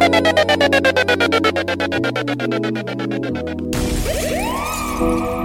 Thank you.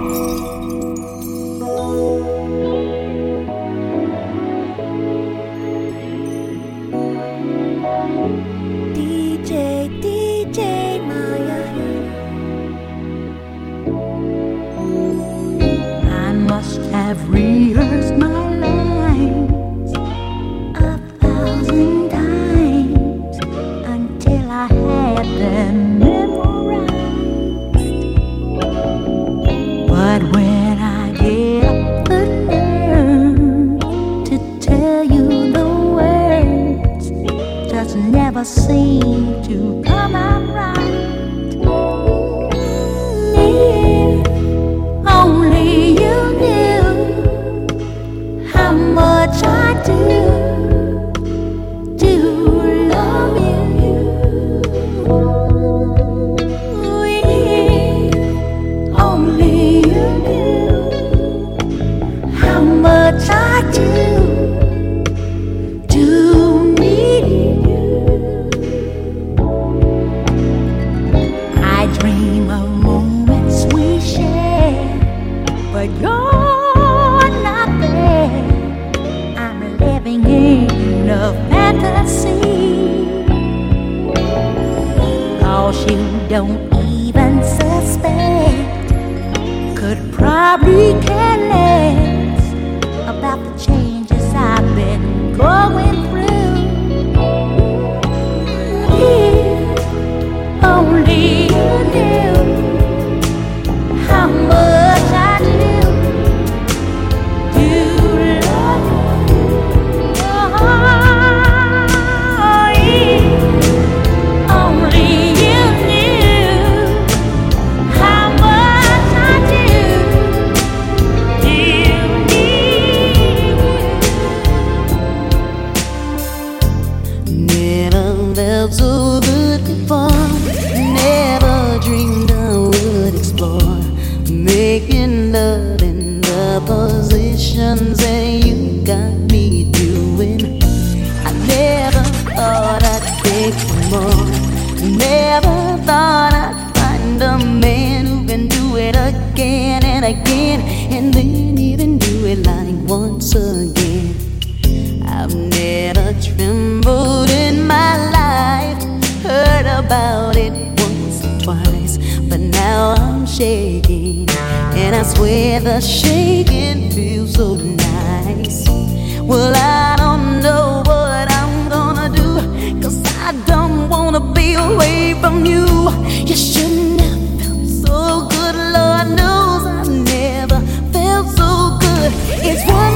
about it once or twice, but now I'm shaking, and I swear the shaking feels so nice. Well, I don't know what I'm gonna do, cause I don't wanna be away from you. You shouldn't have felt so good, Lord knows I never felt so good. It's one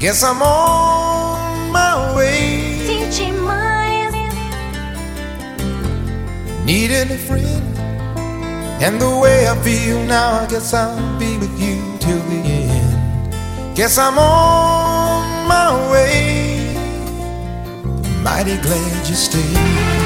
Guess I'm on my way. Needing a friend. And the way I feel now, I guess I'll be with you till the end. Guess I'm on my way. Mighty glad you stayed.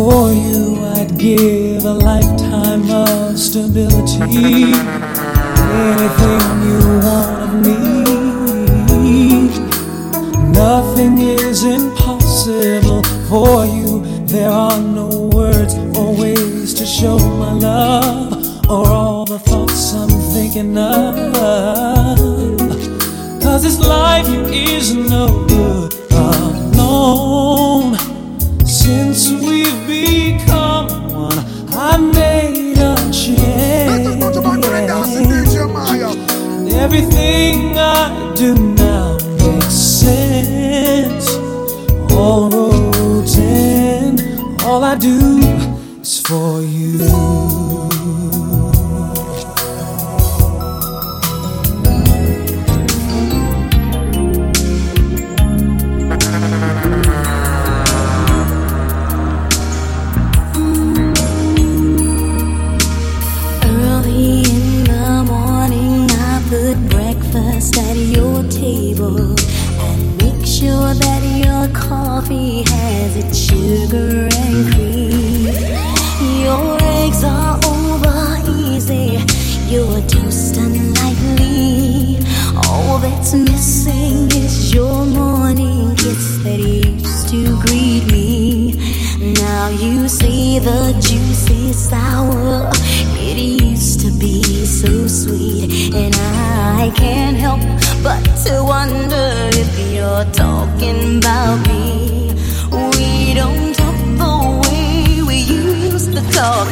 For you, I'd give a lifetime of stability. Anything you want of me. Nothing is impossible for you. There are no words or ways to show my love or all the thoughts I'm thinking of. Cause this life is no good. I do now make sense. All roads end, all I do is for you. see the juicy sour. It used to be so sweet, and I can't help but to wonder if you're talking about me. We don't talk the way we used to talk.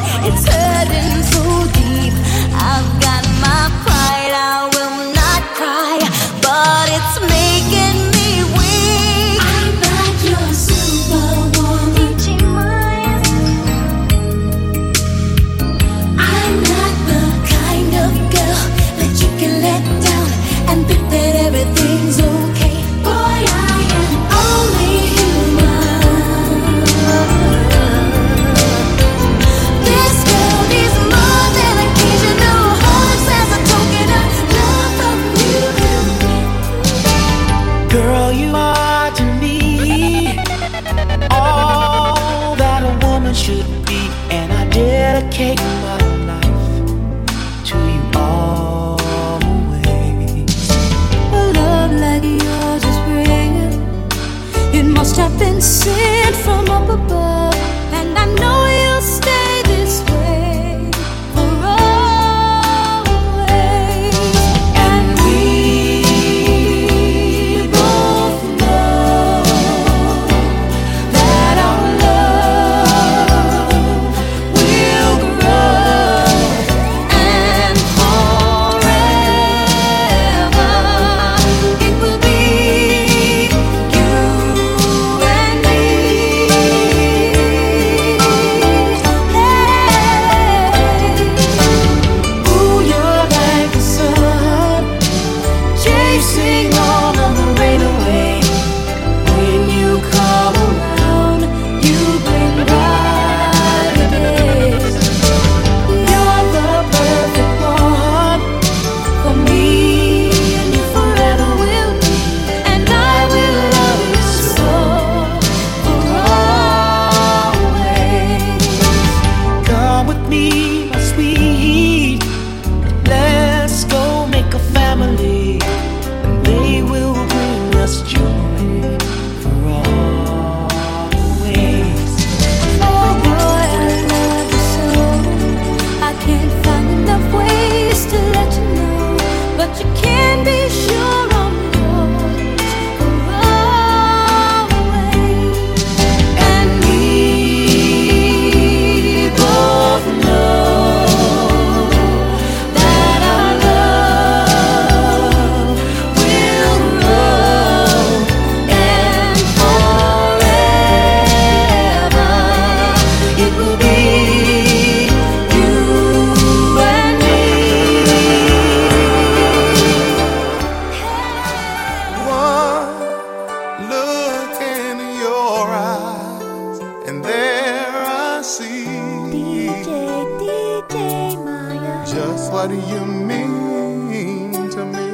what you mean to me.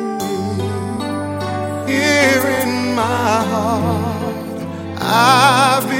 Here in my heart, I've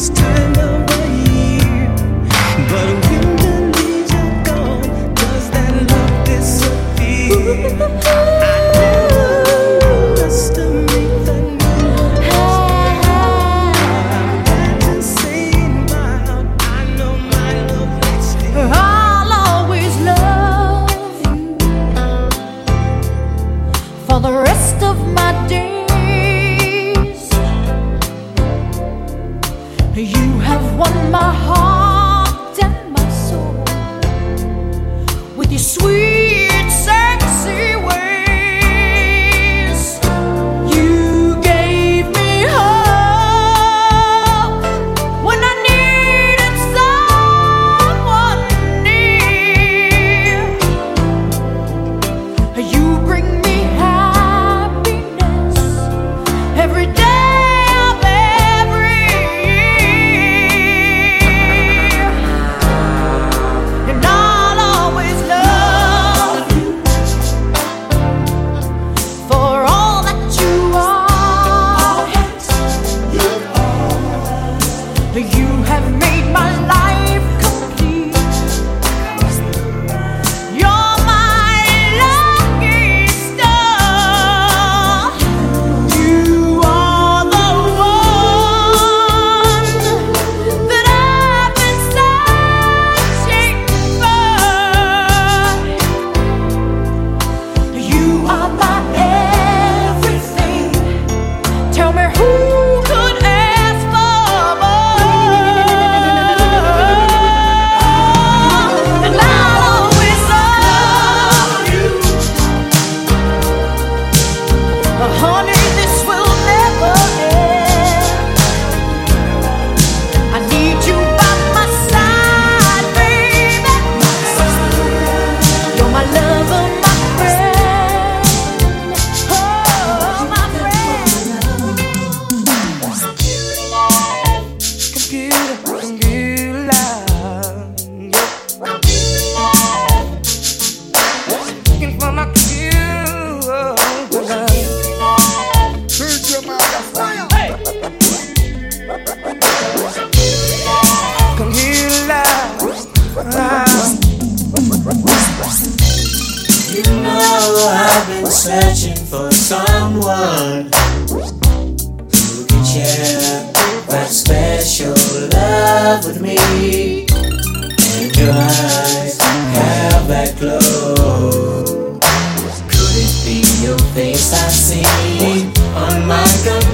this time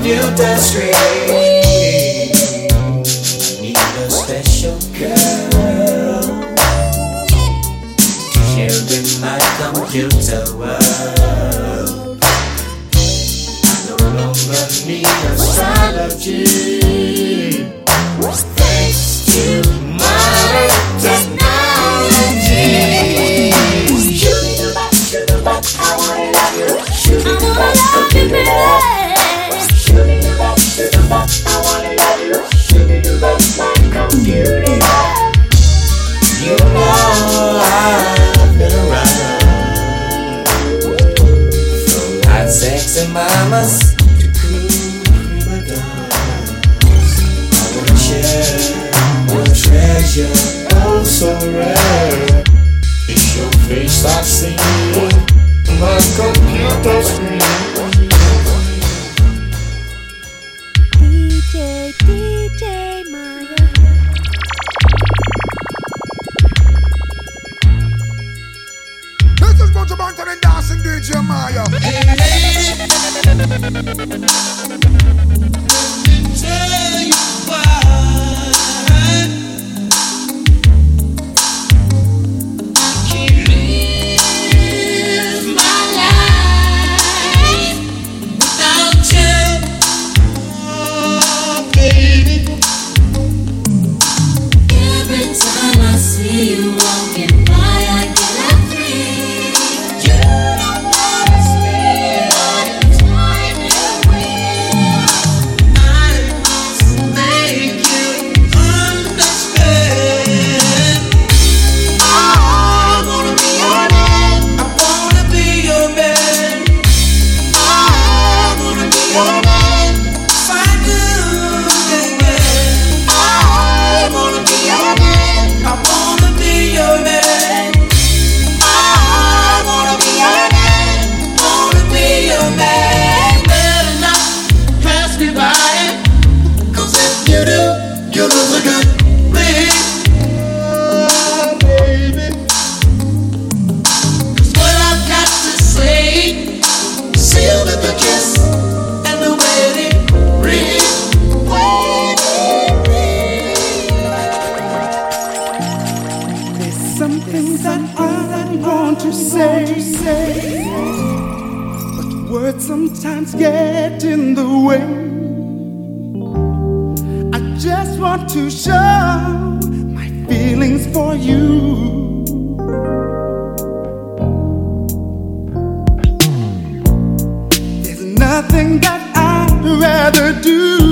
new destiny. want to show my feelings for you. There's nothing that I'd rather do.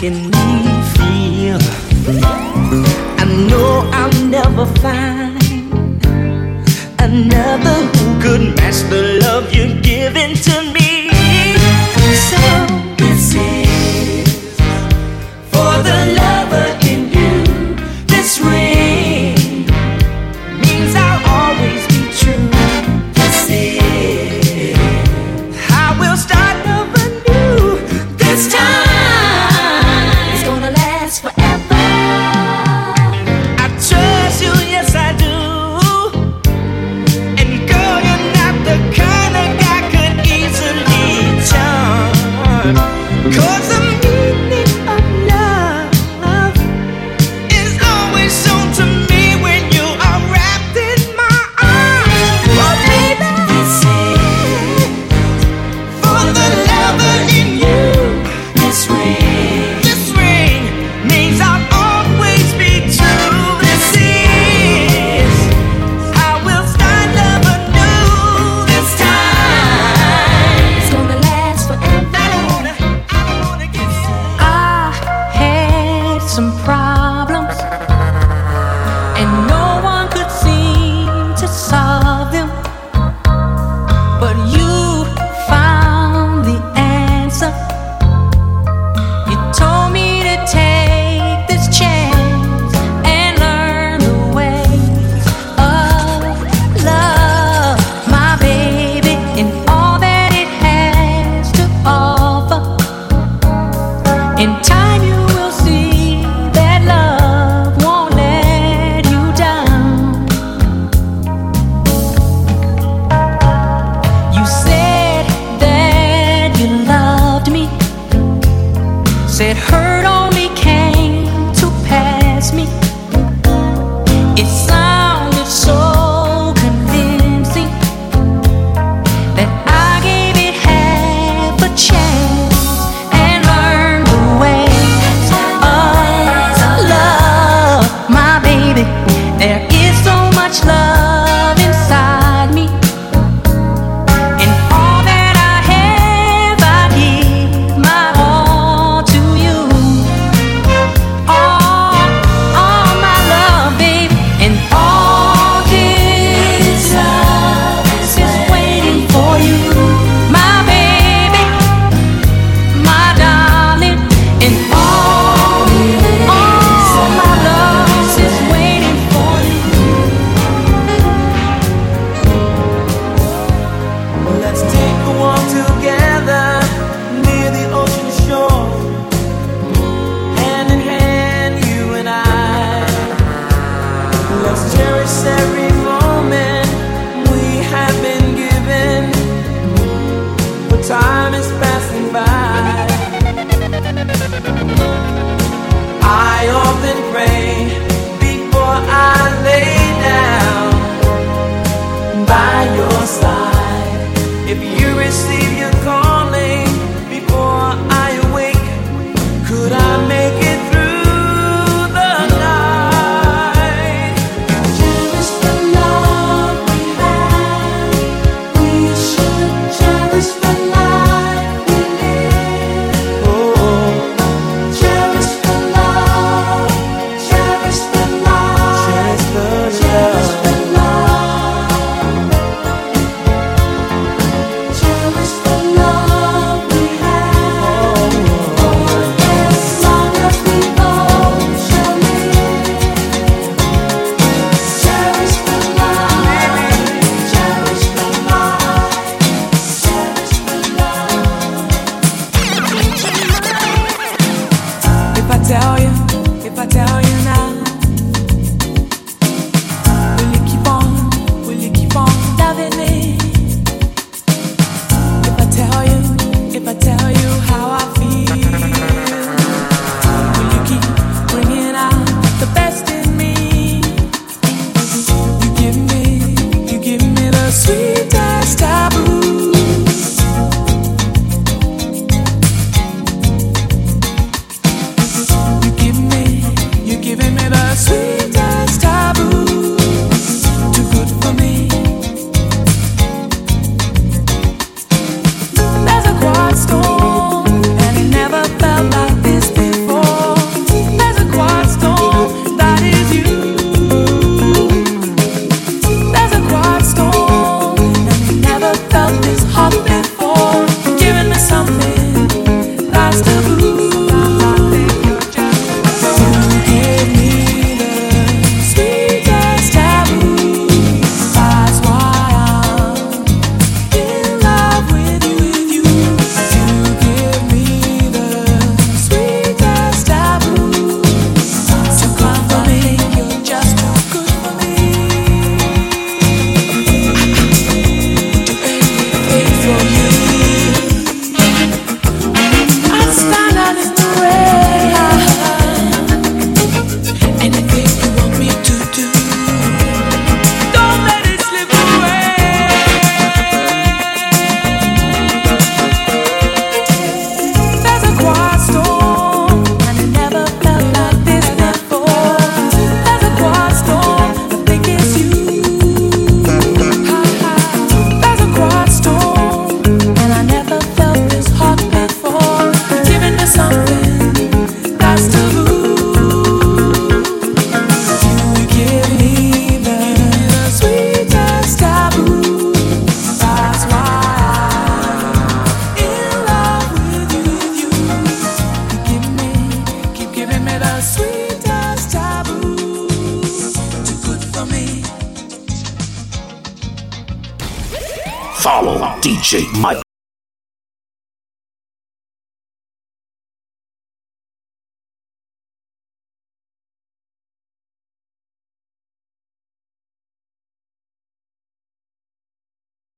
skin.